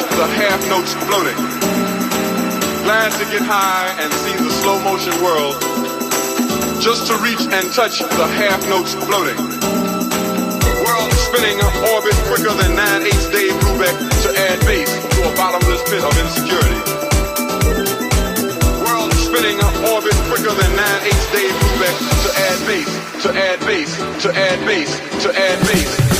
The half notes floating. Glad to get high and see the slow motion world. Just to reach and touch the half notes floating World spinning orbit quicker than 9 8 Dave Brubeck to add base to a bottomless pit of insecurity. World spinning orbit quicker than 9 8 Dave Brubeck to add base, to add base, to add base, to add base.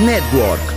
Network.